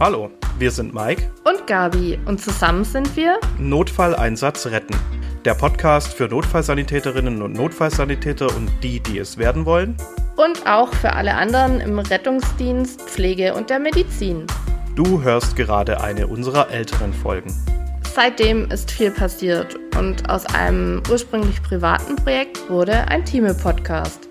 Hallo, wir sind Mike und Gabi und zusammen sind wir Notfalleinsatz retten. Der Podcast für Notfallsanitäterinnen und Notfallsanitäter und die, die es werden wollen. Und auch für alle anderen im Rettungsdienst, Pflege und der Medizin. Du hörst gerade eine unserer älteren Folgen. Seitdem ist viel passiert und aus einem ursprünglich privaten Projekt wurde ein Team-Podcast.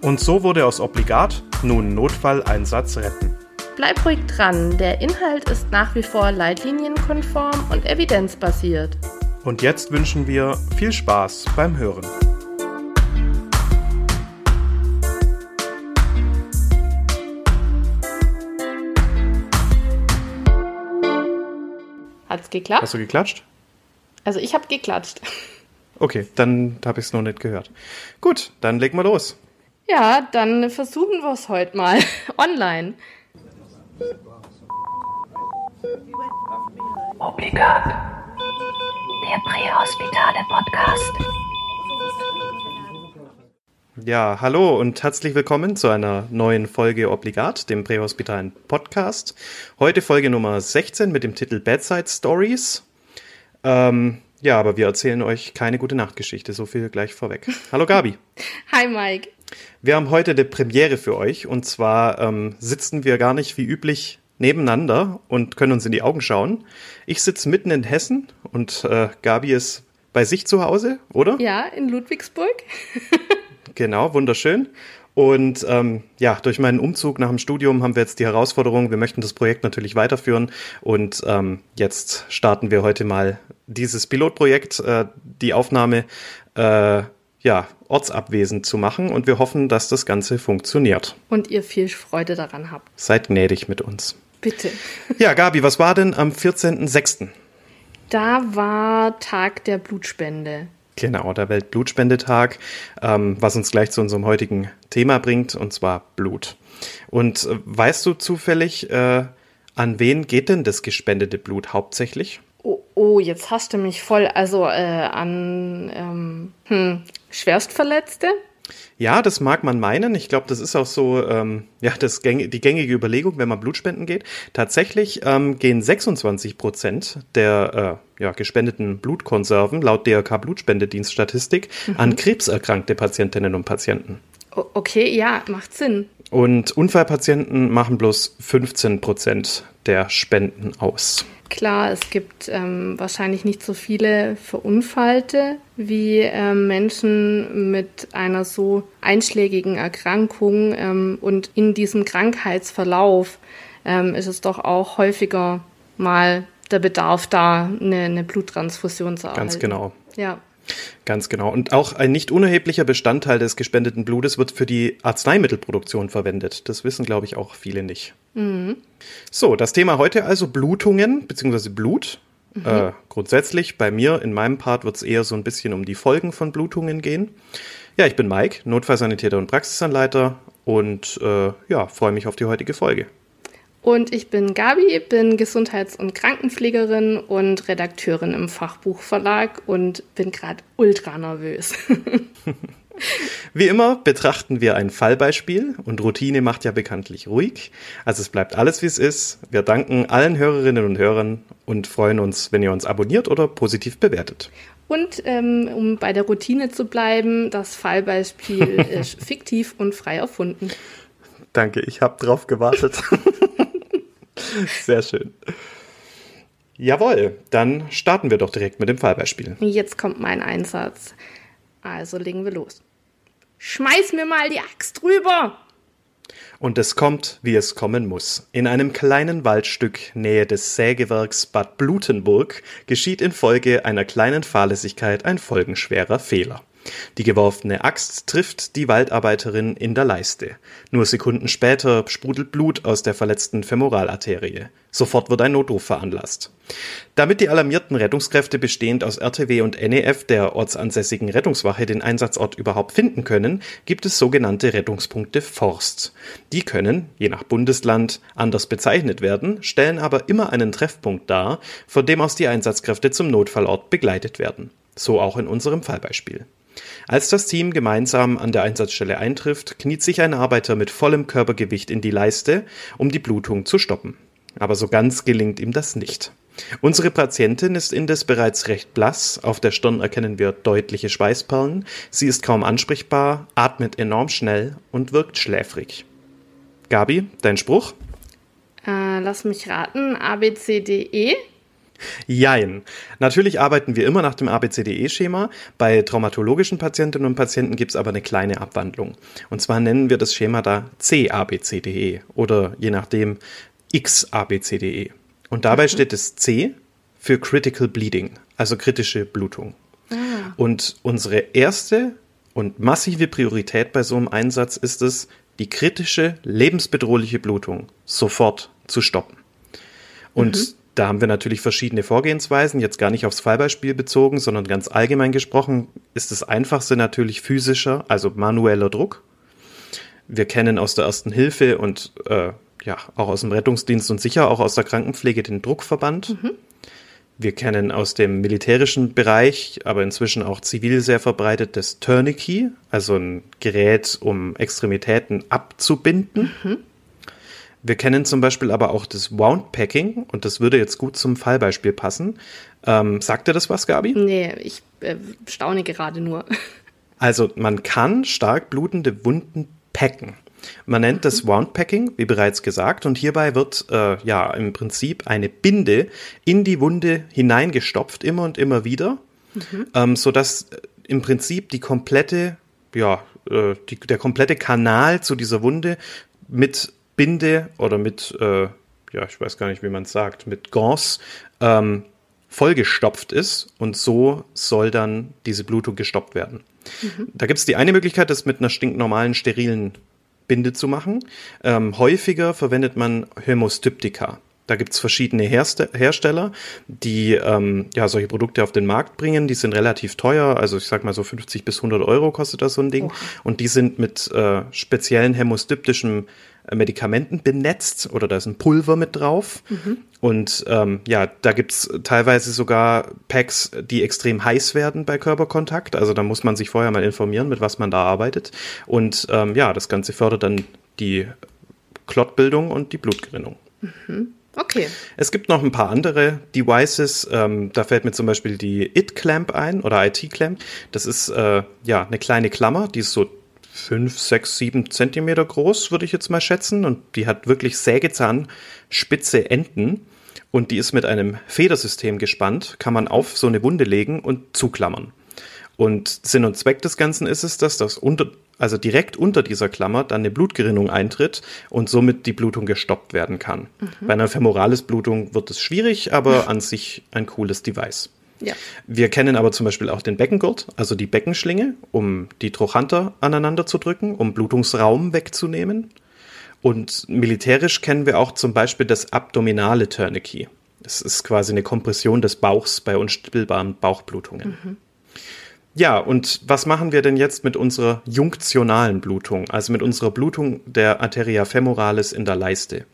Und so wurde aus Obligat nun Notfalleinsatz retten. Bleib ruhig dran, der Inhalt ist nach wie vor leitlinienkonform und evidenzbasiert. Und jetzt wünschen wir viel Spaß beim Hören. Hat's geklappt? Hast du geklatscht? Also ich habe geklatscht. Okay, dann habe ich es noch nicht gehört. Gut, dann legen wir los. Ja, dann versuchen wir es heute mal online. Obligat. Der Prähospitale Podcast. Ja, hallo und herzlich willkommen zu einer neuen Folge Obligat, dem Prähospitalen Podcast. Heute Folge Nummer 16 mit dem Titel Bedside Stories. Ähm, ja, aber wir erzählen euch keine gute Nachtgeschichte, so viel gleich vorweg. Hallo Gabi. Hi Mike. Wir haben heute eine Premiere für euch und zwar ähm, sitzen wir gar nicht wie üblich nebeneinander und können uns in die Augen schauen. Ich sitze mitten in Hessen und äh, Gabi ist bei sich zu Hause, oder? Ja, in Ludwigsburg. genau, wunderschön. Und ähm, ja, durch meinen Umzug nach dem Studium haben wir jetzt die Herausforderung, wir möchten das Projekt natürlich weiterführen und ähm, jetzt starten wir heute mal dieses Pilotprojekt, äh, die Aufnahme äh, ja, ortsabwesend zu machen und wir hoffen, dass das Ganze funktioniert. Und ihr viel Freude daran habt. Seid gnädig mit uns. Bitte. Ja, Gabi, was war denn am 14.06.? Da war Tag der Blutspende. Genau, der Weltblutspendetag, ähm, was uns gleich zu unserem heutigen Thema bringt, und zwar Blut. Und äh, weißt du zufällig, äh, an wen geht denn das gespendete Blut hauptsächlich? Oh, jetzt hast du mich voll. Also äh, an ähm, hm, Schwerstverletzte? Ja, das mag man meinen. Ich glaube, das ist auch so ähm, ja, das gäng die gängige Überlegung, wenn man Blutspenden geht. Tatsächlich ähm, gehen 26 Prozent der äh, ja, gespendeten Blutkonserven laut DRK Blutspendedienststatistik mhm. an krebserkrankte Patientinnen und Patienten. Okay, ja, macht Sinn. Und Unfallpatienten machen bloß 15 Prozent der Spenden aus. Klar, es gibt ähm, wahrscheinlich nicht so viele Verunfallte wie ähm, Menschen mit einer so einschlägigen Erkrankung. Ähm, und in diesem Krankheitsverlauf ähm, ist es doch auch häufiger mal der Bedarf da, eine, eine Bluttransfusion zu erhalten. Ganz genau. Ja. Ganz genau. Und auch ein nicht unerheblicher Bestandteil des gespendeten Blutes wird für die Arzneimittelproduktion verwendet. Das wissen, glaube ich, auch viele nicht. Mhm. So, das Thema heute also Blutungen bzw. Blut. Mhm. Äh, grundsätzlich bei mir, in meinem Part, wird es eher so ein bisschen um die Folgen von Blutungen gehen. Ja, ich bin Mike, Notfallsanitäter und Praxisanleiter und äh, ja, freue mich auf die heutige Folge. Und ich bin Gabi, bin Gesundheits- und Krankenpflegerin und Redakteurin im Fachbuchverlag und bin gerade ultra nervös. Wie immer betrachten wir ein Fallbeispiel und Routine macht ja bekanntlich ruhig. Also es bleibt alles wie es ist. Wir danken allen Hörerinnen und Hörern und freuen uns, wenn ihr uns abonniert oder positiv bewertet. Und ähm, um bei der Routine zu bleiben, das Fallbeispiel ist fiktiv und frei erfunden. Danke, ich habe drauf gewartet. Sehr schön. Jawohl, dann starten wir doch direkt mit dem Fallbeispiel. Jetzt kommt mein Einsatz. Also legen wir los. Schmeiß mir mal die Axt drüber! Und es kommt, wie es kommen muss. In einem kleinen Waldstück nähe des Sägewerks Bad Blutenburg geschieht infolge einer kleinen Fahrlässigkeit ein folgenschwerer Fehler. Die geworfene Axt trifft die Waldarbeiterin in der Leiste. Nur Sekunden später sprudelt Blut aus der verletzten Femoralarterie. Sofort wird ein Notruf veranlasst. Damit die alarmierten Rettungskräfte bestehend aus RTW und NEF der ortsansässigen Rettungswache den Einsatzort überhaupt finden können, gibt es sogenannte Rettungspunkte Forst. Die können, je nach Bundesland, anders bezeichnet werden, stellen aber immer einen Treffpunkt dar, von dem aus die Einsatzkräfte zum Notfallort begleitet werden. So auch in unserem Fallbeispiel. Als das Team gemeinsam an der Einsatzstelle eintrifft, kniet sich ein Arbeiter mit vollem Körpergewicht in die Leiste, um die Blutung zu stoppen. aber so ganz gelingt ihm das nicht. Unsere Patientin ist indes bereits recht blass, auf der Stirn erkennen wir deutliche Schweißperlen, sie ist kaum ansprechbar, atmet enorm schnell und wirkt schläfrig. Gabi, dein Spruch? Äh, lass mich raten, ABCDE? Jein. Natürlich arbeiten wir immer nach dem ABCDE-Schema. Bei traumatologischen Patientinnen und Patienten gibt es aber eine kleine Abwandlung. Und zwar nennen wir das Schema da CABCDE oder je nachdem XABCDE. Und dabei mhm. steht das C für Critical Bleeding, also kritische Blutung. Ah. Und unsere erste und massive Priorität bei so einem Einsatz ist es, die kritische, lebensbedrohliche Blutung sofort zu stoppen. Und mhm. Da haben wir natürlich verschiedene Vorgehensweisen, jetzt gar nicht aufs Fallbeispiel bezogen, sondern ganz allgemein gesprochen ist das einfachste natürlich physischer, also manueller Druck. Wir kennen aus der ersten Hilfe und äh, ja auch aus dem Rettungsdienst und sicher auch aus der Krankenpflege den Druckverband. Mhm. Wir kennen aus dem militärischen Bereich, aber inzwischen auch zivil sehr verbreitet, das Tourniquet, also ein Gerät, um Extremitäten abzubinden. Mhm. Wir kennen zum Beispiel aber auch das Woundpacking und das würde jetzt gut zum Fallbeispiel passen. Ähm, sagt dir das was, Gabi? Nee, ich äh, staune gerade nur. Also man kann stark blutende Wunden packen. Man nennt das Woundpacking, wie bereits gesagt, und hierbei wird äh, ja im Prinzip eine Binde in die Wunde hineingestopft, immer und immer wieder, mhm. ähm, sodass im Prinzip die komplette, ja, äh, die, der komplette Kanal zu dieser Wunde mit Binde oder mit, äh, ja, ich weiß gar nicht, wie man es sagt, mit Gauze ähm, vollgestopft ist und so soll dann diese Blutung gestoppt werden. Mhm. Da gibt es die eine Möglichkeit, das mit einer stinknormalen, sterilen Binde zu machen. Ähm, häufiger verwendet man Hämostyptika. Da gibt's verschiedene Herste Hersteller, die ähm, ja solche Produkte auf den Markt bringen. Die sind relativ teuer, also ich sag mal so 50 bis 100 Euro kostet das so ein Ding. Oh. Und die sind mit äh, speziellen hämostyptischen Medikamenten benetzt oder da ist ein Pulver mit drauf. Mhm. Und ähm, ja, da gibt's teilweise sogar Packs, die extrem heiß werden bei Körperkontakt. Also da muss man sich vorher mal informieren, mit was man da arbeitet. Und ähm, ja, das Ganze fördert dann die Klottbildung und die Blutgerinnung. Mhm. Okay. Es gibt noch ein paar andere Devices. Ähm, da fällt mir zum Beispiel die IT-Clamp ein oder IT-Clamp. Das ist äh, ja eine kleine Klammer, die ist so fünf, sechs, sieben Zentimeter groß, würde ich jetzt mal schätzen. Und die hat wirklich Sägezahnspitze Enden. Und die ist mit einem Federsystem gespannt, kann man auf so eine Wunde legen und zuklammern. Und Sinn und Zweck des Ganzen ist es, dass das unter, also direkt unter dieser Klammer dann eine Blutgerinnung eintritt und somit die Blutung gestoppt werden kann. Mhm. Bei einer Femoralis-Blutung wird es schwierig, aber an sich ein cooles Device. Ja. Wir kennen aber zum Beispiel auch den Beckengurt, also die Beckenschlinge, um die Trochanter aneinander zu drücken, um Blutungsraum wegzunehmen. Und militärisch kennen wir auch zum Beispiel das abdominale Tourniquet. Das ist quasi eine Kompression des Bauchs bei unstillbaren Bauchblutungen. Mhm. Ja, und was machen wir denn jetzt mit unserer junktionalen Blutung, also mit unserer Blutung der Arteria femoralis in der Leiste?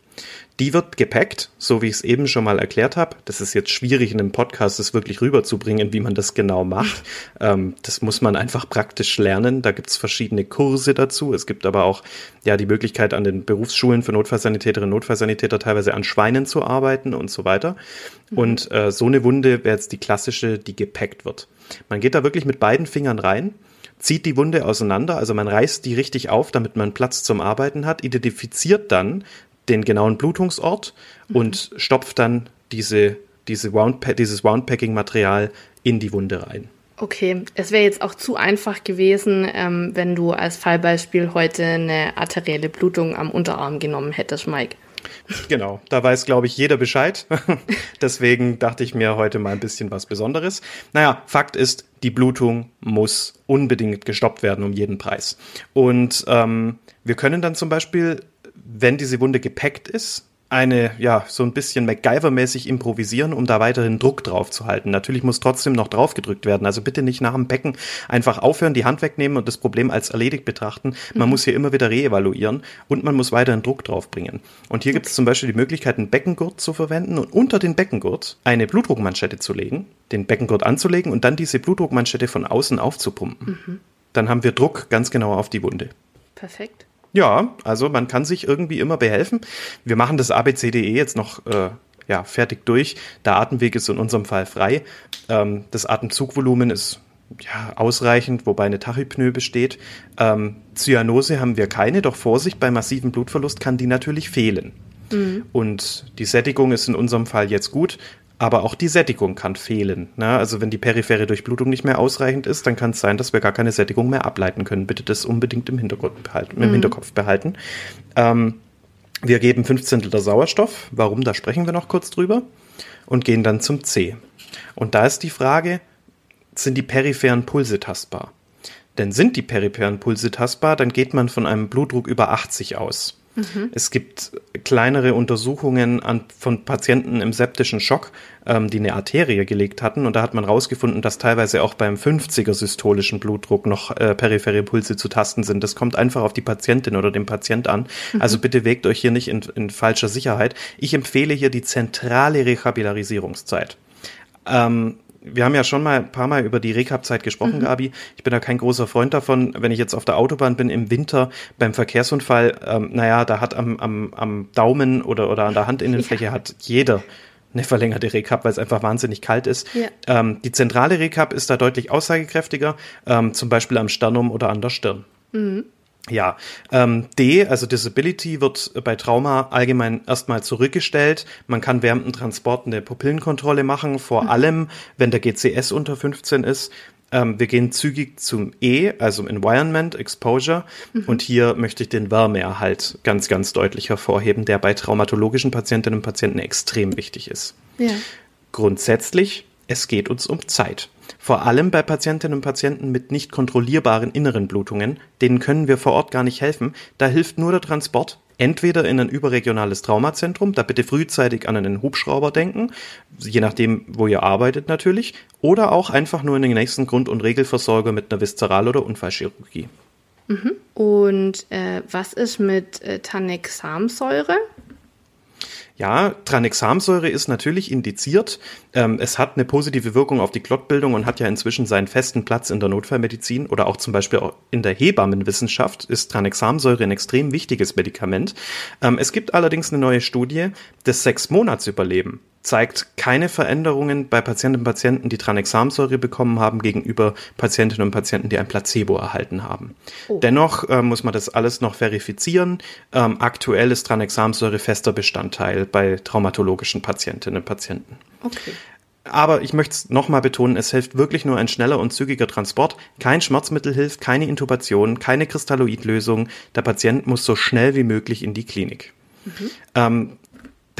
Die wird gepackt, so wie ich es eben schon mal erklärt habe. Das ist jetzt schwierig in einem Podcast, das wirklich rüberzubringen, wie man das genau macht. ähm, das muss man einfach praktisch lernen. Da gibt es verschiedene Kurse dazu. Es gibt aber auch ja die Möglichkeit, an den Berufsschulen für Notfallsanitäterinnen und Notfallsanitäter teilweise an Schweinen zu arbeiten und so weiter. Mhm. Und äh, so eine Wunde wäre jetzt die klassische, die gepackt wird. Man geht da wirklich mit beiden Fingern rein zieht die Wunde auseinander, also man reißt die richtig auf, damit man Platz zum Arbeiten hat, identifiziert dann den genauen Blutungsort mhm. und stopft dann diese, diese Wound, dieses Woundpacking-Material in die Wunde rein. Okay, es wäre jetzt auch zu einfach gewesen, ähm, wenn du als Fallbeispiel heute eine arterielle Blutung am Unterarm genommen hättest, Mike. Genau, da weiß, glaube ich, jeder Bescheid. Deswegen dachte ich mir heute mal ein bisschen was Besonderes. Naja, Fakt ist, die Blutung muss unbedingt gestoppt werden um jeden Preis. Und ähm, wir können dann zum Beispiel wenn diese Wunde gepackt ist, eine, ja, so ein bisschen MacGyver-mäßig improvisieren, um da weiterhin Druck drauf zu halten. Natürlich muss trotzdem noch draufgedrückt werden. Also bitte nicht nach dem Becken einfach aufhören, die Hand wegnehmen und das Problem als erledigt betrachten. Man mhm. muss hier immer wieder reevaluieren und man muss weiterhin Druck draufbringen. Und hier okay. gibt es zum Beispiel die Möglichkeit, einen Beckengurt zu verwenden und unter den Beckengurt eine Blutdruckmanschette zu legen, den Beckengurt anzulegen und dann diese Blutdruckmanschette von außen aufzupumpen. Mhm. Dann haben wir Druck ganz genau auf die Wunde. Perfekt. Ja, also man kann sich irgendwie immer behelfen. Wir machen das ABCDE jetzt noch äh, ja, fertig durch. Der Atemweg ist in unserem Fall frei. Ähm, das Atemzugvolumen ist ja, ausreichend, wobei eine Tachypnoe besteht. Ähm, Zyanose haben wir keine, doch Vorsicht, bei massivem Blutverlust kann die natürlich fehlen. Mhm. Und die Sättigung ist in unserem Fall jetzt gut. Aber auch die Sättigung kann fehlen. Ne? Also wenn die periphere Durchblutung nicht mehr ausreichend ist, dann kann es sein, dass wir gar keine Sättigung mehr ableiten können. Bitte das unbedingt im, Hintergrund behalten, mhm. im Hinterkopf behalten. Ähm, wir geben 15 Liter Sauerstoff. Warum? Da sprechen wir noch kurz drüber. Und gehen dann zum C. Und da ist die Frage, sind die peripheren Pulse tastbar? Denn sind die peripheren Pulse tastbar, dann geht man von einem Blutdruck über 80 aus. Mhm. Es gibt kleinere Untersuchungen an, von Patienten im septischen Schock, ähm, die eine Arterie gelegt hatten. Und da hat man herausgefunden, dass teilweise auch beim 50er systolischen Blutdruck noch äh, periphere Pulse zu tasten sind. Das kommt einfach auf die Patientin oder den Patient an. Mhm. Also bitte wägt euch hier nicht in, in falscher Sicherheit. Ich empfehle hier die zentrale Rehabilarisierungszeit. Ähm, wir haben ja schon mal ein paar Mal über die Recap-Zeit gesprochen, mhm. Gabi. Ich bin da kein großer Freund davon, wenn ich jetzt auf der Autobahn bin im Winter beim Verkehrsunfall, ähm, naja, da hat am, am, am Daumen oder, oder an der Handinnenfläche ja. hat jeder eine verlängerte Recap, weil es einfach wahnsinnig kalt ist. Ja. Ähm, die zentrale Recap ist da deutlich aussagekräftiger, ähm, zum Beispiel am Sternum oder an der Stirn. Mhm. Ja, ähm, D, also Disability, wird bei Trauma allgemein erstmal zurückgestellt. Man kann während dem Transport eine Pupillenkontrolle machen, vor mhm. allem, wenn der GCS unter 15 ist. Ähm, wir gehen zügig zum E, also Environment, Exposure. Mhm. Und hier möchte ich den Wärmeerhalt ganz, ganz deutlich hervorheben, der bei traumatologischen Patientinnen und Patienten extrem wichtig ist. Ja. Grundsätzlich, es geht uns um Zeit. Vor allem bei Patientinnen und Patienten mit nicht kontrollierbaren inneren Blutungen, denen können wir vor Ort gar nicht helfen. Da hilft nur der Transport, entweder in ein überregionales Traumazentrum, da bitte frühzeitig an einen Hubschrauber denken, je nachdem, wo ihr arbeitet natürlich, oder auch einfach nur in den nächsten Grund- und Regelversorger mit einer Viszeral- oder Unfallchirurgie. Mhm. Und äh, was ist mit äh, Tanexamsäure? Ja, Tranexamsäure ist natürlich indiziert. Ähm, es hat eine positive Wirkung auf die Klottbildung und hat ja inzwischen seinen festen Platz in der Notfallmedizin oder auch zum Beispiel auch in der Hebammenwissenschaft ist Tranexamsäure ein extrem wichtiges Medikament. Ähm, es gibt allerdings eine neue Studie, das Sechs-Monats-Überleben zeigt keine Veränderungen bei Patientinnen und Patienten, die Tranexamsäure bekommen haben, gegenüber Patientinnen und Patienten, die ein Placebo erhalten haben. Oh. Dennoch äh, muss man das alles noch verifizieren. Ähm, aktuell ist Tranexamsäure fester Bestandteil bei traumatologischen Patientinnen und Patienten. Okay. Aber ich möchte es nochmal betonen, es hilft wirklich nur ein schneller und zügiger Transport. Kein Schmerzmittel hilft, keine Intubation, keine Kristalloidlösung. Der Patient muss so schnell wie möglich in die Klinik. Mhm. Ähm,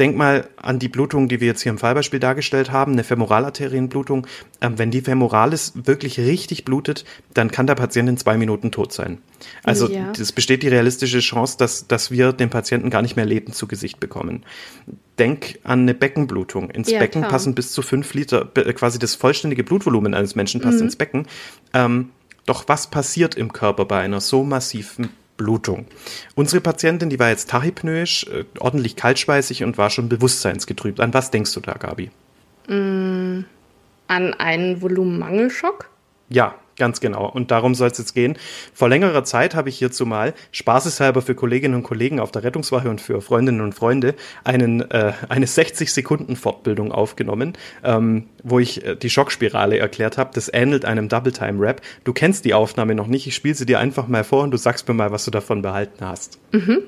denk mal an die Blutung, die wir jetzt hier im Fallbeispiel dargestellt haben, eine Femoralarterienblutung. Ähm, wenn die Femoralis wirklich richtig blutet, dann kann der Patient in zwei Minuten tot sein. Also ja. es besteht die realistische Chance, dass, dass wir den Patienten gar nicht mehr lebend zu Gesicht bekommen. Denk an eine Beckenblutung. Ins ja, Becken klar. passen bis zu fünf Liter, quasi das vollständige Blutvolumen eines Menschen passt mhm. ins Becken. Ähm, doch was passiert im Körper bei einer so massiven Blutung. Unsere Patientin, die war jetzt tachypnoisch, äh, ordentlich kaltschweißig und war schon bewusstseinsgetrübt. An was denkst du da, Gabi? Mm, an einen Volumenmangelschock? Ja, Ganz genau. Und darum soll es jetzt gehen. Vor längerer Zeit habe ich hierzu mal spaßeshalber für Kolleginnen und Kollegen auf der Rettungswache und für Freundinnen und Freunde einen, äh, eine 60-Sekunden-Fortbildung aufgenommen, ähm, wo ich äh, die Schockspirale erklärt habe. Das ähnelt einem Double-Time-Rap. Du kennst die Aufnahme noch nicht. Ich spiele sie dir einfach mal vor und du sagst mir mal, was du davon behalten hast. Mhm.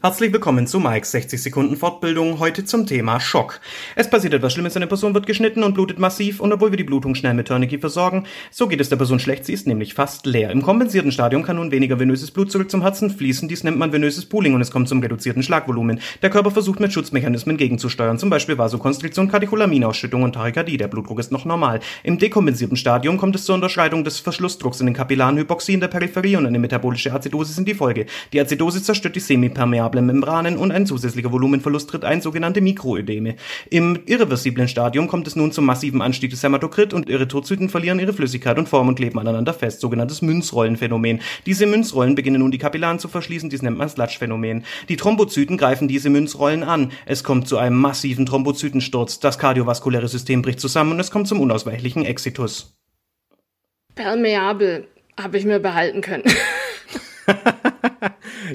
Herzlich willkommen zu Mikes 60 Sekunden Fortbildung, heute zum Thema Schock. Es passiert etwas Schlimmes, eine Person wird geschnitten und blutet massiv und obwohl wir die Blutung schnell mit Tourniquet versorgen, so geht es der Person schlecht, sie ist nämlich fast leer. Im kompensierten Stadium kann nun weniger venöses Blut zurück zum Herzen fließen, dies nennt man venöses Pooling und es kommt zum reduzierten Schlagvolumen. Der Körper versucht mit Schutzmechanismen gegenzusteuern, zum Beispiel Vasokonstriktion, Katecholaminausschüttung und Tachykardie, der Blutdruck ist noch normal. Im dekompensierten Stadium kommt es zur Unterschreitung des Verschlussdrucks in den Kapillaren, Hypoxie in der Peripherie und eine metabolische Azidose sind die Folge. Die Azidose zerstört die semipermeablen Membranen und und ein zusätzlicher Volumenverlust tritt ein, sogenannte Mikroödeme. Im irreversiblen Stadium kommt es nun zum massiven Anstieg des Hämatokrit und Erythrozyten verlieren ihre Flüssigkeit und Form und kleben aneinander fest, sogenanntes Münzrollenphänomen. Diese Münzrollen beginnen nun die Kapillaren zu verschließen, dies nennt man Sludge-Phänomen. Die Thrombozyten greifen diese Münzrollen an. Es kommt zu einem massiven Thrombozytensturz, das kardiovaskuläre System bricht zusammen und es kommt zum unausweichlichen Exitus. Permeabel habe ich mir behalten können.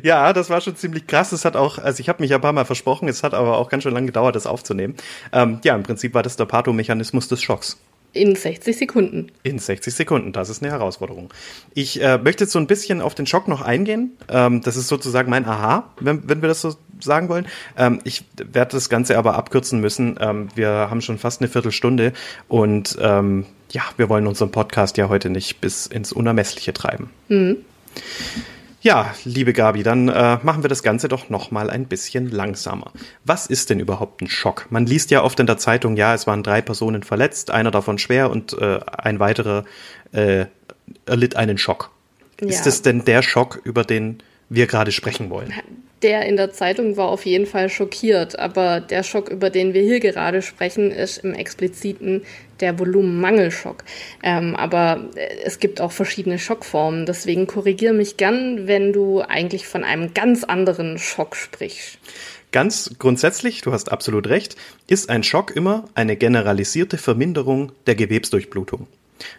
Ja, das war schon ziemlich krass. Es hat auch, also ich habe mich ein paar Mal versprochen, es hat aber auch ganz schön lange gedauert, das aufzunehmen. Ähm, ja, im Prinzip war das der Pathomechanismus des Schocks. In 60 Sekunden. In 60 Sekunden, das ist eine Herausforderung. Ich äh, möchte jetzt so ein bisschen auf den Schock noch eingehen. Ähm, das ist sozusagen mein Aha, wenn, wenn wir das so sagen wollen. Ähm, ich werde das Ganze aber abkürzen müssen. Ähm, wir haben schon fast eine Viertelstunde und ähm, ja, wir wollen unseren Podcast ja heute nicht bis ins Unermessliche treiben. Mhm. Ja, liebe Gabi, dann äh, machen wir das Ganze doch noch mal ein bisschen langsamer. Was ist denn überhaupt ein Schock? Man liest ja oft in der Zeitung, ja, es waren drei Personen verletzt, einer davon schwer und äh, ein weiterer äh, erlitt einen Schock. Ja. Ist es denn der Schock, über den wir gerade sprechen wollen? der in der Zeitung war auf jeden Fall schockiert, aber der Schock, über den wir hier gerade sprechen, ist im expliziten der Volumenmangelschock. Ähm, aber äh, es gibt auch verschiedene Schockformen, deswegen korrigiere mich gern, wenn du eigentlich von einem ganz anderen Schock sprichst. Ganz grundsätzlich, du hast absolut recht, ist ein Schock immer eine generalisierte Verminderung der Gewebsdurchblutung.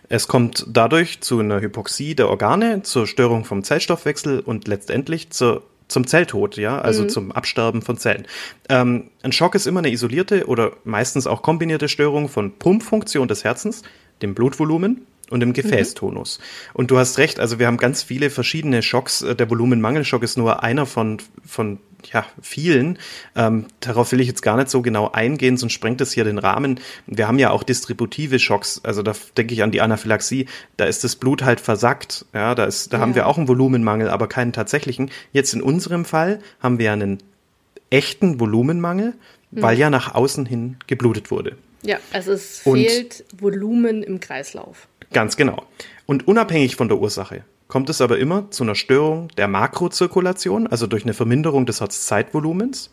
Es kommt dadurch zu einer Hypoxie der Organe, zur Störung vom Zellstoffwechsel und letztendlich zur zum Zelltod, ja, also mhm. zum Absterben von Zellen. Ähm, ein Schock ist immer eine isolierte oder meistens auch kombinierte Störung von Pumpfunktion des Herzens, dem Blutvolumen und dem Gefäßtonus. Mhm. Und du hast recht, also wir haben ganz viele verschiedene Schocks. Der Volumenmangelschock ist nur einer von, von ja, vielen. Ähm, darauf will ich jetzt gar nicht so genau eingehen, sonst sprengt es hier den Rahmen. Wir haben ja auch distributive Schocks, also da denke ich an die Anaphylaxie, da ist das Blut halt versackt, ja, da ist, da ja. haben wir auch einen Volumenmangel, aber keinen tatsächlichen. Jetzt in unserem Fall haben wir einen echten Volumenmangel, mhm. weil ja nach außen hin geblutet wurde. Ja, also es fehlt Und Volumen im Kreislauf. Ganz genau. Und unabhängig von der Ursache kommt es aber immer zu einer Störung der Makrozirkulation, also durch eine Verminderung des Herzzeitvolumens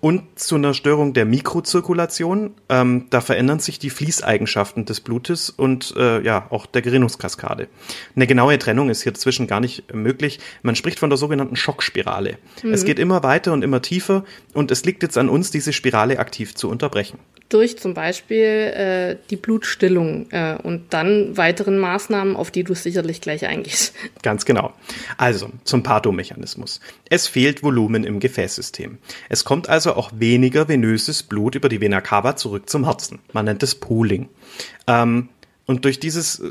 und zu einer Störung der Mikrozirkulation. Ähm, da verändern sich die Fließeigenschaften des Blutes und äh, ja auch der Gerinnungskaskade. Eine genaue Trennung ist hier zwischen gar nicht möglich. Man spricht von der sogenannten Schockspirale. Mhm. Es geht immer weiter und immer tiefer und es liegt jetzt an uns, diese Spirale aktiv zu unterbrechen durch zum Beispiel äh, die Blutstillung äh, und dann weiteren Maßnahmen, auf die du sicherlich gleich eingehst. Ganz genau. Also zum Pathomechanismus. Es fehlt Volumen im Gefäßsystem. Es kommt also auch weniger venöses Blut über die Vena cava zurück zum Herzen. Man nennt es Pooling. Ähm, und durch dieses, äh,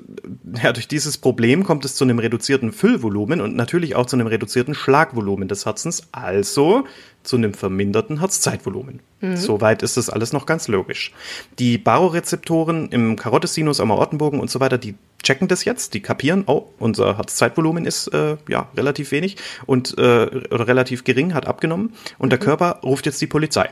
ja, durch dieses Problem kommt es zu einem reduzierten Füllvolumen und natürlich auch zu einem reduzierten Schlagvolumen des Herzens, also zu einem verminderten Herzzeitvolumen. Mhm. Soweit ist das alles noch ganz logisch. Die Barorezeptoren im Karottesinus, am Aortenbogen und so weiter, die checken das jetzt, die kapieren, oh, unser Herzzeitvolumen ist äh, ja relativ wenig und äh, oder relativ gering, hat abgenommen und mhm. der Körper ruft jetzt die Polizei.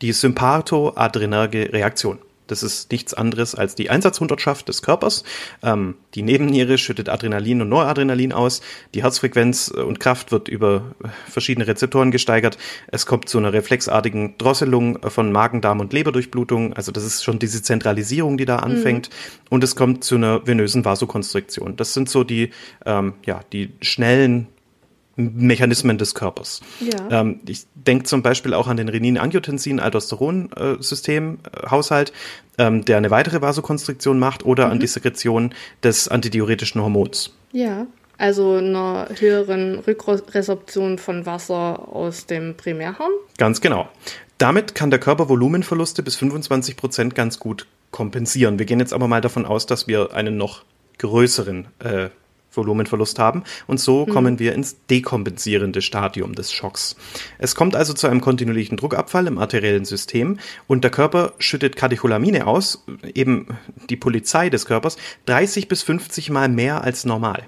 Die sympathoadrenerge Reaktion. Das ist nichts anderes als die Einsatzhundertschaft des Körpers. Ähm, die Nebenniere schüttet Adrenalin und Noradrenalin aus. Die Herzfrequenz äh, und Kraft wird über äh, verschiedene Rezeptoren gesteigert. Es kommt zu einer reflexartigen Drosselung von Magen, Darm und Leberdurchblutung. Also das ist schon diese Zentralisierung, die da anfängt. Mhm. Und es kommt zu einer venösen Vasokonstriktion. Das sind so die, ähm, ja, die schnellen Mechanismen des Körpers. Ja. Ähm, ich denke zum Beispiel auch an den Renin-Angiotensin-Aldosteron-System, ähm, der eine weitere Vasokonstriktion macht oder mhm. an die Sekretion des antidiuretischen Hormons. Ja, also einer höheren Rückresorption von Wasser aus dem Primärharn? Ganz genau. Damit kann der Körper Volumenverluste bis 25 Prozent ganz gut kompensieren. Wir gehen jetzt aber mal davon aus, dass wir einen noch größeren äh, Volumenverlust haben und so mhm. kommen wir ins dekompensierende Stadium des Schocks. Es kommt also zu einem kontinuierlichen Druckabfall im arteriellen System und der Körper schüttet Katecholamine aus, eben die Polizei des Körpers, 30 bis 50 Mal mehr als normal.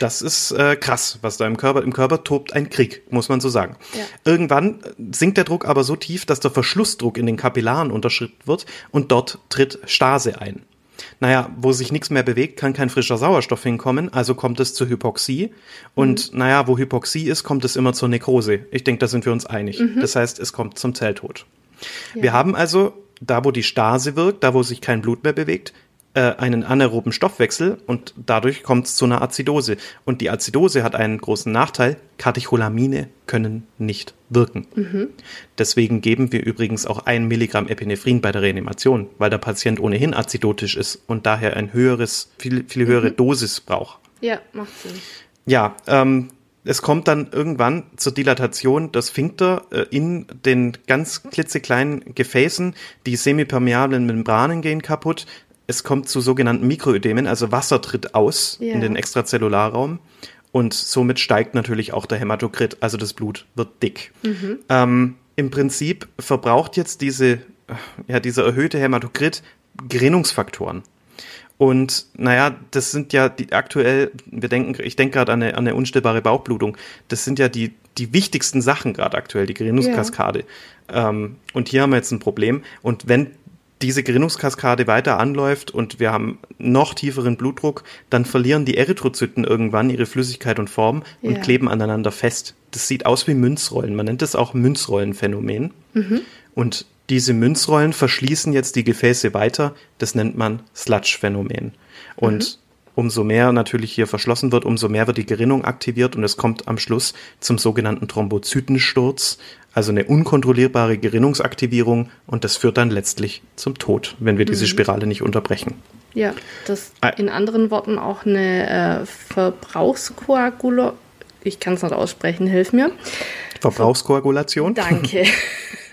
Das ist äh, krass, was da im Körper, im Körper tobt ein Krieg, muss man so sagen. Ja. Irgendwann sinkt der Druck aber so tief, dass der Verschlussdruck in den Kapillaren unterschritten wird und dort tritt Stase ein. Naja, wo sich nichts mehr bewegt, kann kein frischer Sauerstoff hinkommen, also kommt es zur Hypoxie. Und mhm. naja, wo Hypoxie ist, kommt es immer zur Nekrose. Ich denke, da sind wir uns einig. Mhm. Das heißt, es kommt zum Zelltod. Ja. Wir haben also, da wo die Stase wirkt, da wo sich kein Blut mehr bewegt, einen anaeroben Stoffwechsel und dadurch kommt es zu einer Azidose. Und die Azidose hat einen großen Nachteil, Katecholamine können nicht wirken. Mhm. Deswegen geben wir übrigens auch ein Milligramm Epinephrin bei der Reanimation, weil der Patient ohnehin azidotisch ist und daher ein höheres, viel, viel höhere mhm. Dosis braucht. Ja, macht Sinn. Ja, ähm, es kommt dann irgendwann zur Dilatation des Sphinkter äh, in den ganz klitzekleinen Gefäßen. Die semipermeablen Membranen gehen kaputt. Es kommt zu sogenannten Mikroödemen, also Wasser tritt aus Ja. in den Extrazellularraum. Und somit steigt natürlich auch der Hämatokrit, also das Blut wird dick. Ähm, Im Prinzip verbraucht jetzt diese, ja, dieser erhöhte Hämatokrit Gerinnungsfaktoren. Und naja, das sind ja die aktuell, wir denken, ich denke gerade an eine, an eine unstillbare Bauchblutung. Das sind ja die, die wichtigsten Sachen gerade aktuell, die Gerinnungskaskade. Ähm, und hier haben wir jetzt ein Problem. Und wenn diese Gerinnungskaskade weiter anläuft und wir haben noch tieferen Blutdruck, dann verlieren die Erythrozyten irgendwann ihre Flüssigkeit und Form und Ja. kleben aneinander fest. Das sieht aus wie Münzrollen. Man nennt es auch Münzrollenphänomen. Und diese Münzrollen verschließen jetzt die Gefäße weiter. Das nennt man Sludge-Phänomen. Und umso mehr natürlich hier verschlossen wird, umso mehr wird die Gerinnung aktiviert und es kommt am Schluss zum sogenannten Thrombozytensturz, also eine unkontrollierbare Gerinnungsaktivierung und das führt dann letztlich zum Tod, wenn wir diese Spirale nicht unterbrechen. Ja, das in anderen Worten auch eine äh, Verbrauchskoagulation. Ich kann es nicht aussprechen, hilf mir. Verbrauchskoagulation? Danke.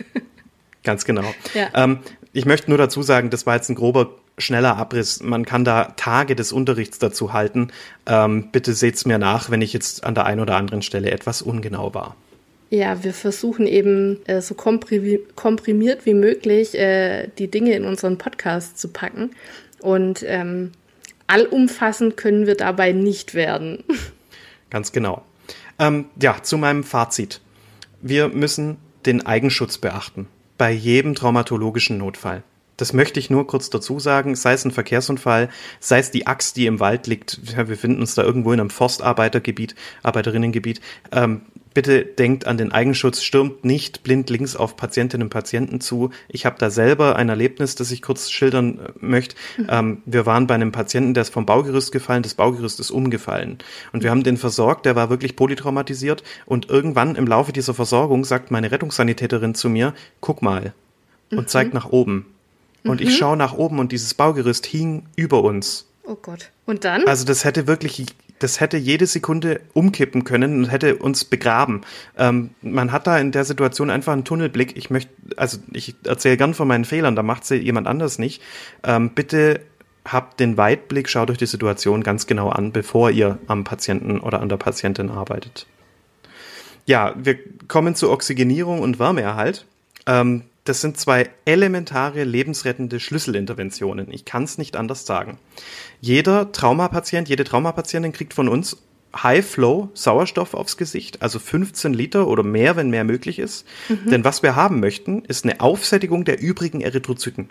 Ganz genau. Ja. Ähm, ich möchte nur dazu sagen, das war jetzt ein grober, schneller Abriss. Man kann da Tage des Unterrichts dazu halten. Ähm, bitte seht's mir nach, wenn ich jetzt an der einen oder anderen Stelle etwas ungenau war. Ja, wir versuchen eben äh, so komprimi komprimiert wie möglich äh, die Dinge in unseren Podcast zu packen. Und ähm, allumfassend können wir dabei nicht werden. Ganz genau. Ähm, ja, zu meinem Fazit. Wir müssen den Eigenschutz beachten bei jedem traumatologischen Notfall. Das möchte ich nur kurz dazu sagen, sei es ein Verkehrsunfall, sei es die Axt, die im Wald liegt. Wir finden uns da irgendwo in einem Forstarbeitergebiet, Arbeiterinnengebiet. Ähm, bitte denkt an den Eigenschutz, stürmt nicht blind links auf Patientinnen und Patienten zu. Ich habe da selber ein Erlebnis, das ich kurz schildern äh, möchte. Ähm, wir waren bei einem Patienten, der ist vom Baugerüst gefallen, das Baugerüst ist umgefallen. Und wir haben den versorgt, der war wirklich polytraumatisiert. Und irgendwann im Laufe dieser Versorgung sagt meine Rettungssanitäterin zu mir, guck mal, und zeigt nach oben. Und ich schaue nach oben und dieses Baugerüst hing über uns. Oh Gott. Und dann? Also das hätte wirklich, das hätte jede Sekunde umkippen können und hätte uns begraben. Ähm, man hat da in der Situation einfach einen Tunnelblick. Ich möchte, also ich erzähle gern von meinen Fehlern, da macht sie jemand anders nicht. Ähm, bitte habt den Weitblick, schaut euch die Situation ganz genau an, bevor ihr am Patienten oder an der Patientin arbeitet. Ja, wir kommen zur Oxygenierung und Wärmeerhalt. Ähm, das sind zwei elementare lebensrettende Schlüsselinterventionen. Ich kann es nicht anders sagen. Jeder Traumapatient, jede Traumapatientin kriegt von uns High-Flow Sauerstoff aufs Gesicht, also 15 Liter oder mehr, wenn mehr möglich ist. Denn was wir haben möchten, ist eine Aufsättigung der übrigen Erythrozyten,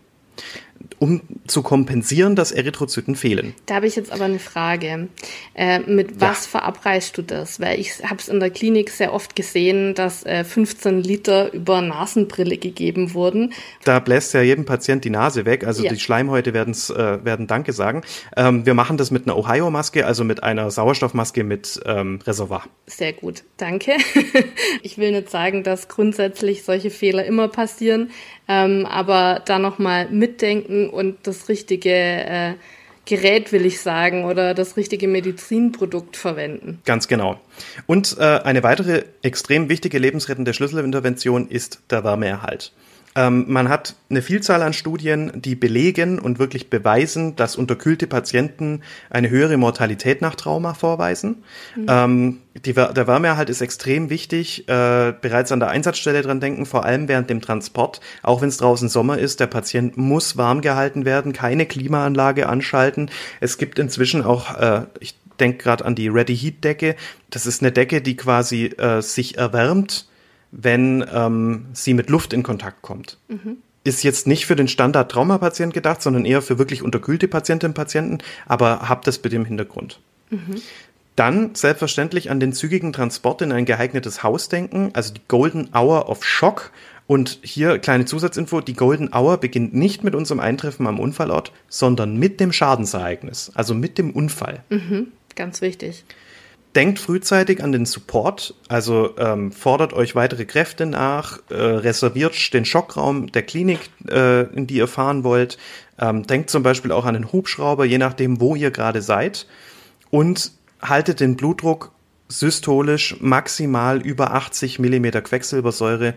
um zu kompensieren, dass Erythrozyten fehlen. Da habe ich jetzt aber eine Frage. Äh, mit was verabreichst du das? Weil ich habe es in der Klinik sehr oft gesehen, dass äh, 15 Liter über Nasenbrille gegeben wurden. Da bläst ja jedem Patient die Nase weg, also Ja. die Schleimhäute werden's, äh, werden Danke sagen. Ähm, wir machen das mit einer Ohio-Maske, also mit einer Sauerstoffmaske mit ähm, Reservoir. Sehr gut, danke. ich will nicht sagen, dass grundsätzlich solche Fehler immer passieren, ähm, aber da nochmal mitdenken und das richtige äh, Gerät, will ich sagen, oder das richtige Medizinprodukt verwenden. Ganz genau. Und äh, eine weitere extrem wichtige lebensrettende Schlüsselintervention ist der Wärmeerhalt. Ähm, man hat eine Vielzahl an Studien, die belegen und wirklich beweisen, dass unterkühlte Patienten eine höhere Mortalität nach Trauma vorweisen. Ähm, die, der Wärmeerhalt ist extrem wichtig. Äh, bereits an der Einsatzstelle dran denken, vor allem während dem Transport. Auch wenn es draußen Sommer ist, der Patient muss warm gehalten werden, keine Klimaanlage anschalten. Es gibt inzwischen auch, äh, ich denke gerade an die Ready Heat Decke. Das ist eine Decke, die quasi äh, sich erwärmt, wenn ähm, sie mit Luft in Kontakt kommt. Ist jetzt nicht für den Standard-Traumapatient gedacht, sondern eher für wirklich unterkühlte Patientinnen und Patienten, aber habt das bitte im Hintergrund. Dann selbstverständlich an den zügigen Transport in ein geeignetes Haus denken, also die Golden Hour of Shock. Und hier kleine Zusatzinfo, die Golden Hour beginnt nicht mit unserem Eintreffen am Unfallort, sondern mit dem Schadensereignis, also mit dem Unfall. Ganz wichtig. Denkt frühzeitig an den Support, also ähm, fordert euch weitere Kräfte nach, äh, reserviert den Schockraum der Klinik, äh, in die ihr fahren wollt. Ähm, denkt zum Beispiel auch an den Hubschrauber, je nachdem, wo ihr gerade seid. Und haltet den Blutdruck systolisch maximal über 80 Millimeter Quecksilbersäure,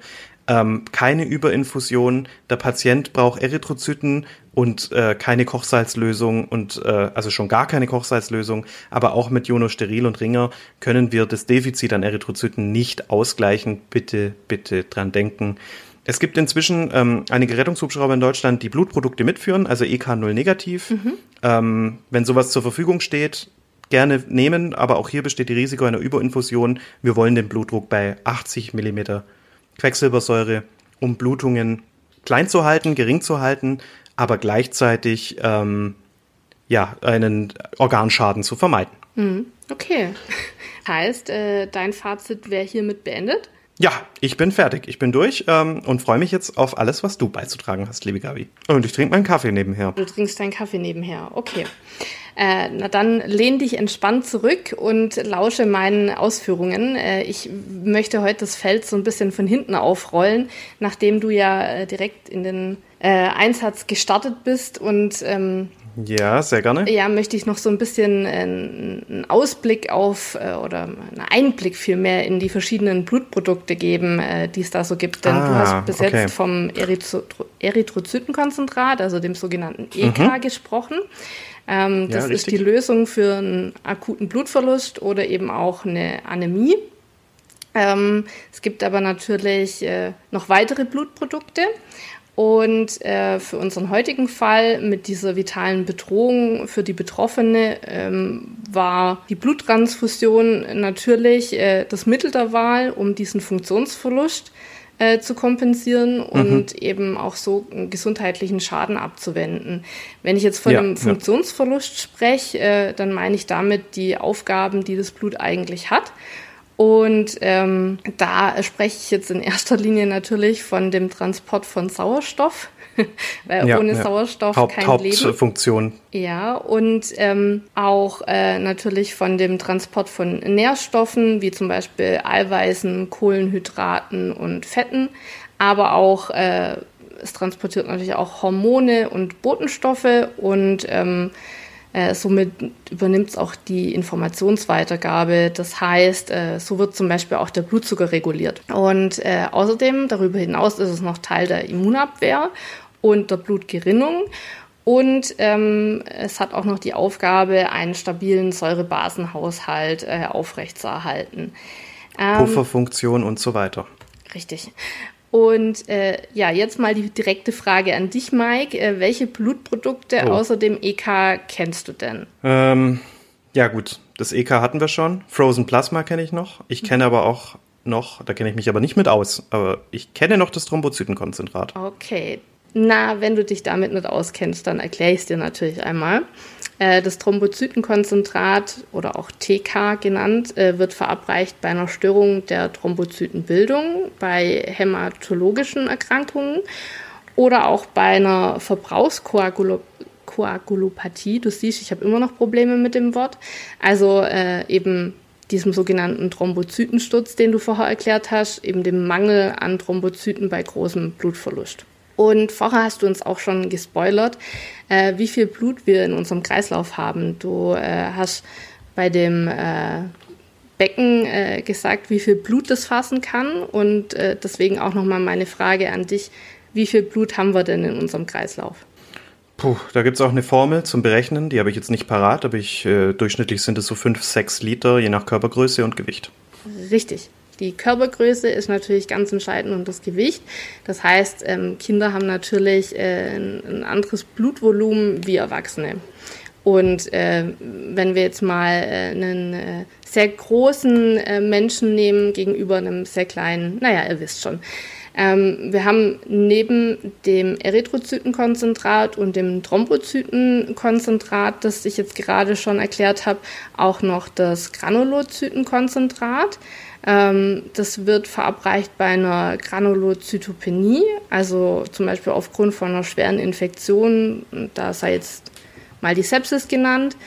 ähm, keine Überinfusion. Der Patient braucht Erythrozyten und äh, keine Kochsalzlösung und äh, also schon gar keine Kochsalzlösung, aber auch mit Ionosteril und Ringer können wir das Defizit an Erythrozyten nicht ausgleichen. Bitte, bitte dran denken. Es gibt inzwischen ähm, einige Rettungshubschrauber in Deutschland, die Blutprodukte mitführen, also EK0 negativ. Mhm. Ähm, wenn sowas zur Verfügung steht, gerne nehmen, aber auch hier besteht die Risiko einer Überinfusion. Wir wollen den Blutdruck bei 80 Millimeter Quecksilbersäure, um Blutungen klein zu halten, gering zu halten, aber gleichzeitig ähm, ja, einen Organschaden zu vermeiden. Hm, okay. Heißt, äh, dein Fazit wäre hiermit beendet? Ja, ich bin fertig. Ich bin durch ähm, und freue mich jetzt auf alles, was du beizutragen hast, liebe Gabi. Und ich trinke meinen Kaffee nebenher. Du trinkst deinen Kaffee nebenher. Okay. Äh, na dann lehn dich entspannt zurück und lausche meinen Ausführungen. Äh, ich möchte heute das Feld so ein bisschen von hinten aufrollen, nachdem du ja äh, direkt in den äh, Einsatz gestartet bist und ähm, ja, sehr gerne. Ja, möchte ich noch so ein bisschen einen Ausblick auf äh, oder einen Einblick vielmehr in die verschiedenen Blutprodukte geben, äh, die es da so gibt. Denn ah, du hast bis okay. jetzt vom Erythro Erythrozytenkonzentrat, also dem sogenannten EK, mhm. gesprochen. Ähm, das ja, ist die Lösung für einen akuten Blutverlust oder eben auch eine Anämie. Ähm, es gibt aber natürlich äh, noch weitere Blutprodukte. Und äh, für unseren heutigen Fall mit dieser vitalen Bedrohung für die Betroffene ähm, war die Bluttransfusion natürlich äh, das Mittel der Wahl, um diesen Funktionsverlust äh, zu kompensieren und mhm. eben auch so einen gesundheitlichen Schaden abzuwenden. Wenn ich jetzt von ja, einem Funktionsverlust ja. spreche, äh, dann meine ich damit die Aufgaben, die das Blut eigentlich hat. Und ähm, da spreche ich jetzt in erster Linie natürlich von dem Transport von Sauerstoff, weil ja, ohne ja. Sauerstoff Haupt, kein Hauptfunktion. Leben. Ja, und ähm, auch äh, natürlich von dem Transport von Nährstoffen, wie zum Beispiel Eiweißen, Kohlenhydraten und Fetten, aber auch äh, es transportiert natürlich auch Hormone und Botenstoffe und ähm, äh, somit übernimmt es auch die Informationsweitergabe. Das heißt, äh, so wird zum Beispiel auch der Blutzucker reguliert. Und äh, außerdem, darüber hinaus, ist es noch Teil der Immunabwehr und der Blutgerinnung. Und ähm, es hat auch noch die Aufgabe, einen stabilen Säurebasenhaushalt äh, aufrechtzuerhalten. Ähm, Pufferfunktion und so weiter. Richtig. Und äh, ja, jetzt mal die direkte Frage an dich, Mike. Äh, welche Blutprodukte oh. außer dem EK kennst du denn? Ähm, ja, gut. Das EK hatten wir schon. Frozen Plasma kenne ich noch. Ich kenne aber auch noch, da kenne ich mich aber nicht mit aus, aber ich kenne noch das Thrombozytenkonzentrat. Okay, na, wenn du dich damit nicht auskennst, dann erkläre ich es dir natürlich einmal. Äh, das Thrombozytenkonzentrat oder auch TK genannt, äh, wird verabreicht bei einer Störung der Thrombozytenbildung, bei hämatologischen Erkrankungen oder auch bei einer Verbrauchskoagulopathie. Du siehst, ich habe immer noch Probleme mit dem Wort. Also äh, eben diesem sogenannten Thrombozytensturz, den du vorher erklärt hast, eben dem Mangel an Thrombozyten bei großem Blutverlust. Und vorher hast du uns auch schon gespoilert, äh, wie viel Blut wir in unserem Kreislauf haben. Du äh, hast bei dem äh, Becken äh, gesagt, wie viel Blut das fassen kann. Und äh, deswegen auch nochmal meine Frage an dich, wie viel Blut haben wir denn in unserem Kreislauf? Puh, da gibt es auch eine Formel zum Berechnen, die habe ich jetzt nicht parat, aber ich, äh, durchschnittlich sind es so 5, 6 Liter, je nach Körpergröße und Gewicht. Richtig. Die Körpergröße ist natürlich ganz entscheidend und das Gewicht. Das heißt, ähm, Kinder haben natürlich äh, ein, ein, anderes Blutvolumen wie Erwachsene. Und äh, wenn wir jetzt mal äh, einen äh, sehr großen äh, Menschen nehmen gegenüber einem sehr kleinen, naja, ihr wisst schon. Ähm, wir haben neben dem Erythrozytenkonzentrat und dem Thrombozytenkonzentrat, das ich jetzt gerade schon erklärt habe, auch noch das Granulozytenkonzentrat. Ähm, das wird verabreicht bei einer Granulozytopenie, also zum Beispiel aufgrund von einer schweren Infektion, da sei jetzt mal die Sepsis genannt.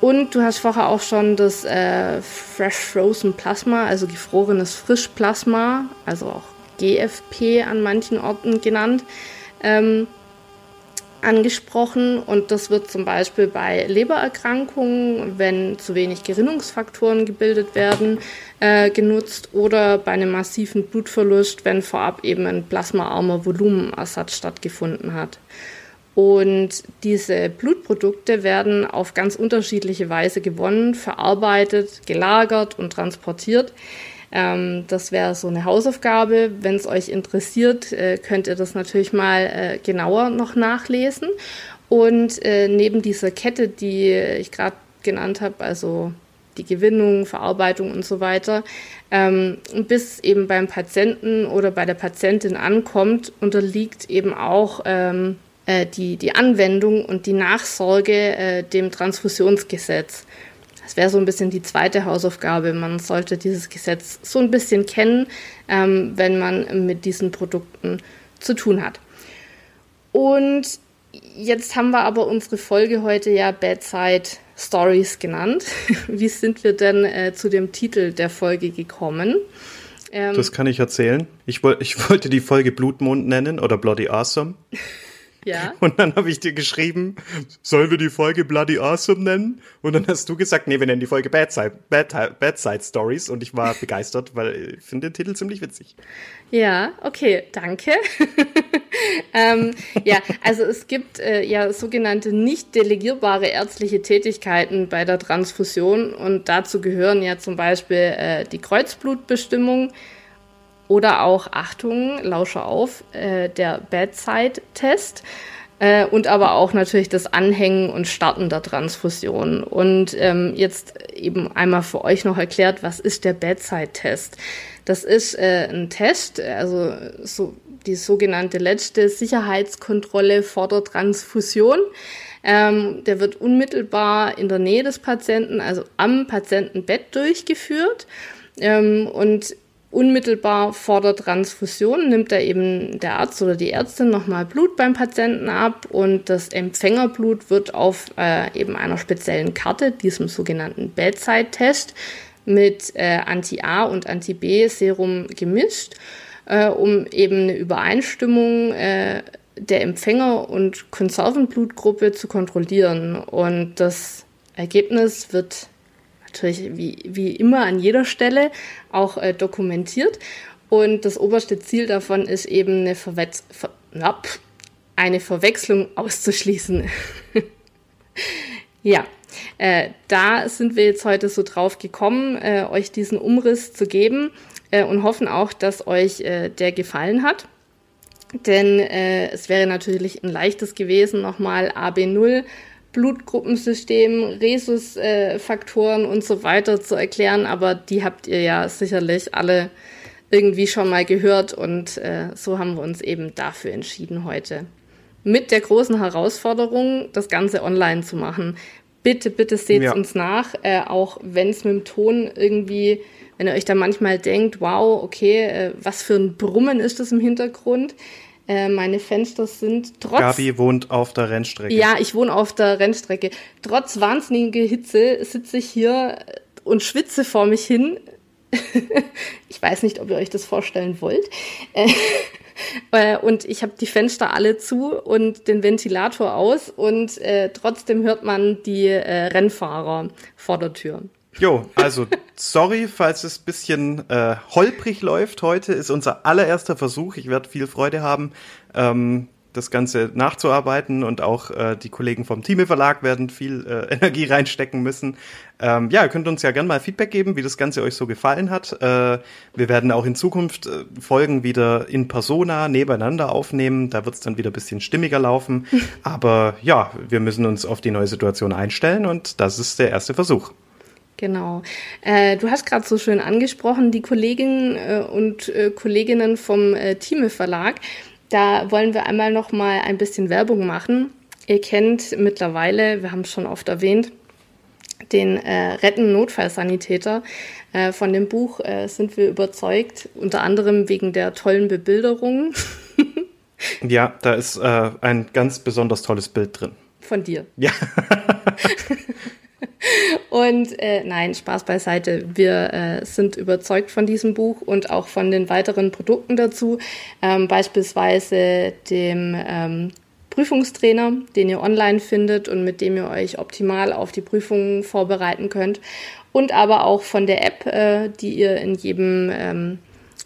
Und du hast vorher auch schon das äh, Fresh Frozen Plasma, also gefrorenes Frischplasma, also auch GFP an manchen Orten genannt, ähm, angesprochen und das wird zum Beispiel bei Lebererkrankungen, wenn zu wenig Gerinnungsfaktoren gebildet werden, äh, genutzt oder bei einem massiven Blutverlust, wenn vorab eben ein plasmaarmer Volumenersatz stattgefunden hat. Und diese Blutprodukte werden auf ganz unterschiedliche Weise gewonnen, verarbeitet, gelagert und transportiert. Ähm, das wäre so eine Hausaufgabe. Wenn es euch interessiert, äh, könnt ihr das natürlich mal äh, genauer noch nachlesen. Und äh, neben dieser Kette, die ich gerade genannt habe, also die Gewinnung, Verarbeitung und so weiter, ähm, bis eben beim Patienten oder bei der Patientin ankommt, unterliegt eben auch ähm, äh, die, die Anwendung und die Nachsorge äh, dem Transfusionsgesetz. Das wäre so ein bisschen die zweite Hausaufgabe. Man sollte dieses Gesetz so ein bisschen kennen, ähm, wenn man mit diesen Produkten zu tun hat. Und jetzt haben wir aber unsere Folge heute ja Bedside Stories genannt. Wie sind wir denn äh, zu dem Titel der Folge gekommen? Ähm, das kann ich erzählen. Ich, woll, ich wollte die Folge Blutmond nennen oder Bloody Awesome. Ja. Und dann habe ich dir geschrieben, sollen wir die Folge Bloody Awesome nennen? Und dann hast du gesagt, nee, wir nennen die Folge Bad Side, Bad, Bad Side Stories. Und ich war begeistert, weil ich finde den Titel ziemlich witzig. Ja, okay, danke. ähm, ja, also es gibt äh, ja sogenannte nicht delegierbare ärztliche Tätigkeiten bei der Transfusion und dazu gehören ja zum Beispiel äh, die Kreuzblutbestimmung, oder auch, Achtung, lausche auf, äh, der Bedside-Test. Äh, und aber auch natürlich das Anhängen und Starten der Transfusion. Und ähm, jetzt eben einmal für euch noch erklärt, was ist der Bedside-Test? Das ist äh, ein Test, also so die sogenannte letzte Sicherheitskontrolle vor der Transfusion. Ähm, der wird unmittelbar in der Nähe des Patienten, also am Patientenbett durchgeführt. Ähm, und Unmittelbar vor der Transfusion nimmt da eben der Arzt oder die Ärztin nochmal Blut beim Patienten ab und das Empfängerblut wird auf äh, eben einer speziellen Karte, diesem sogenannten Bedside-Test, mit äh, Anti-A und Anti-B-Serum gemischt, äh, um eben eine Übereinstimmung äh, der Empfänger- und Konservenblutgruppe zu kontrollieren. Und das Ergebnis wird natürlich wie, wie immer an jeder Stelle auch äh, dokumentiert. Und das oberste Ziel davon ist eben eine, Verwetz Ver ja, eine Verwechslung auszuschließen. ja, äh, da sind wir jetzt heute so drauf gekommen, äh, euch diesen Umriss zu geben äh, und hoffen auch, dass euch äh, der gefallen hat. Denn äh, es wäre natürlich ein leichtes gewesen, nochmal AB0 Blutgruppensystem, Rhesusfaktoren und so weiter zu erklären, aber die habt ihr ja sicherlich alle irgendwie schon mal gehört und äh, so haben wir uns eben dafür entschieden heute. Mit der großen Herausforderung, das Ganze online zu machen. Bitte, bitte seht ja. uns nach, äh, auch wenn es mit dem Ton irgendwie, wenn ihr euch da manchmal denkt, wow, okay, äh, was für ein Brummen ist das im Hintergrund äh, meine Fenster sind trotz. Gabi wohnt auf der Rennstrecke. Ja, ich wohne auf der Rennstrecke. Trotz wahnsinniger Hitze sitze ich hier und schwitze vor mich hin. ich weiß nicht, ob ihr euch das vorstellen wollt. Äh, und ich habe die Fenster alle zu und den Ventilator aus und äh, trotzdem hört man die äh, Rennfahrer vor der Tür. Jo, also sorry, falls es bisschen äh, holprig läuft heute, ist unser allererster Versuch. Ich werde viel Freude haben, ähm, das Ganze nachzuarbeiten und auch äh, die Kollegen vom Team Verlag werden viel äh, Energie reinstecken müssen. Ähm, ja, ihr könnt uns ja gerne mal Feedback geben, wie das Ganze euch so gefallen hat. Äh, wir werden auch in Zukunft äh, Folgen wieder in Persona nebeneinander aufnehmen. Da wird es dann wieder ein bisschen stimmiger laufen. Aber ja, wir müssen uns auf die neue Situation einstellen und das ist der erste Versuch. Genau. Äh, du hast gerade so schön angesprochen, die Kolleginnen äh, und äh, Kolleginnen vom äh, Thieme Verlag. Da wollen wir einmal noch mal ein bisschen Werbung machen. Ihr kennt mittlerweile, wir haben es schon oft erwähnt, den äh, Retten Notfallsanitäter. Äh, von dem Buch äh, sind wir überzeugt, unter anderem wegen der tollen Bebilderung. ja, da ist äh, ein ganz besonders tolles Bild drin. Von dir. Ja. Und äh, nein, Spaß beiseite. Wir äh, sind überzeugt von diesem Buch und auch von den weiteren Produkten dazu, ähm, beispielsweise dem ähm, Prüfungstrainer, den ihr online findet und mit dem ihr euch optimal auf die Prüfungen vorbereiten könnt. Und aber auch von der App, äh, die ihr in jedem ähm,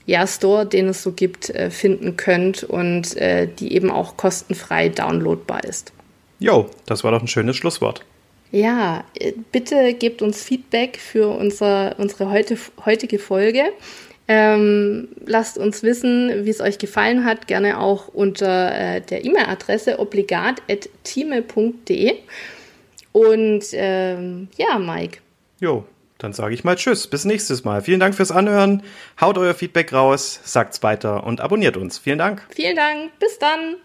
ja, Store, den es so gibt, äh, finden könnt und äh, die eben auch kostenfrei downloadbar ist. Jo, das war doch ein schönes Schlusswort. Ja, äh, bitte gebt uns Feedback für unser, unsere heute, heutige Folge. Ähm, lasst uns wissen, wie es euch gefallen hat, gerne auch unter äh, der E-Mail-Adresse obligat.time.de. Und ähm, ja, Mike. Jo, dann sage ich mal Tschüss, bis nächstes Mal. Vielen Dank fürs Anhören. Haut euer Feedback raus, sagt's weiter und abonniert uns. Vielen Dank. Vielen Dank. Bis dann.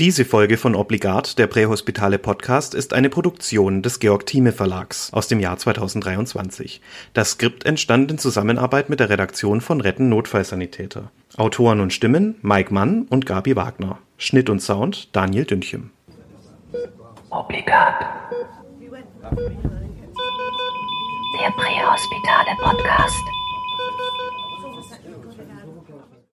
Diese Folge von Obligat, der Prähospitale Podcast, ist eine Produktion des Georg Thieme Verlags aus dem Jahr 2023. Das Skript entstand in Zusammenarbeit mit der Redaktion von Retten Notfallsanitäter. Autoren und Stimmen Mike Mann und Gabi Wagner. Schnitt und Sound Daniel Dünchem. Obligat. Der Prähospitale Podcast.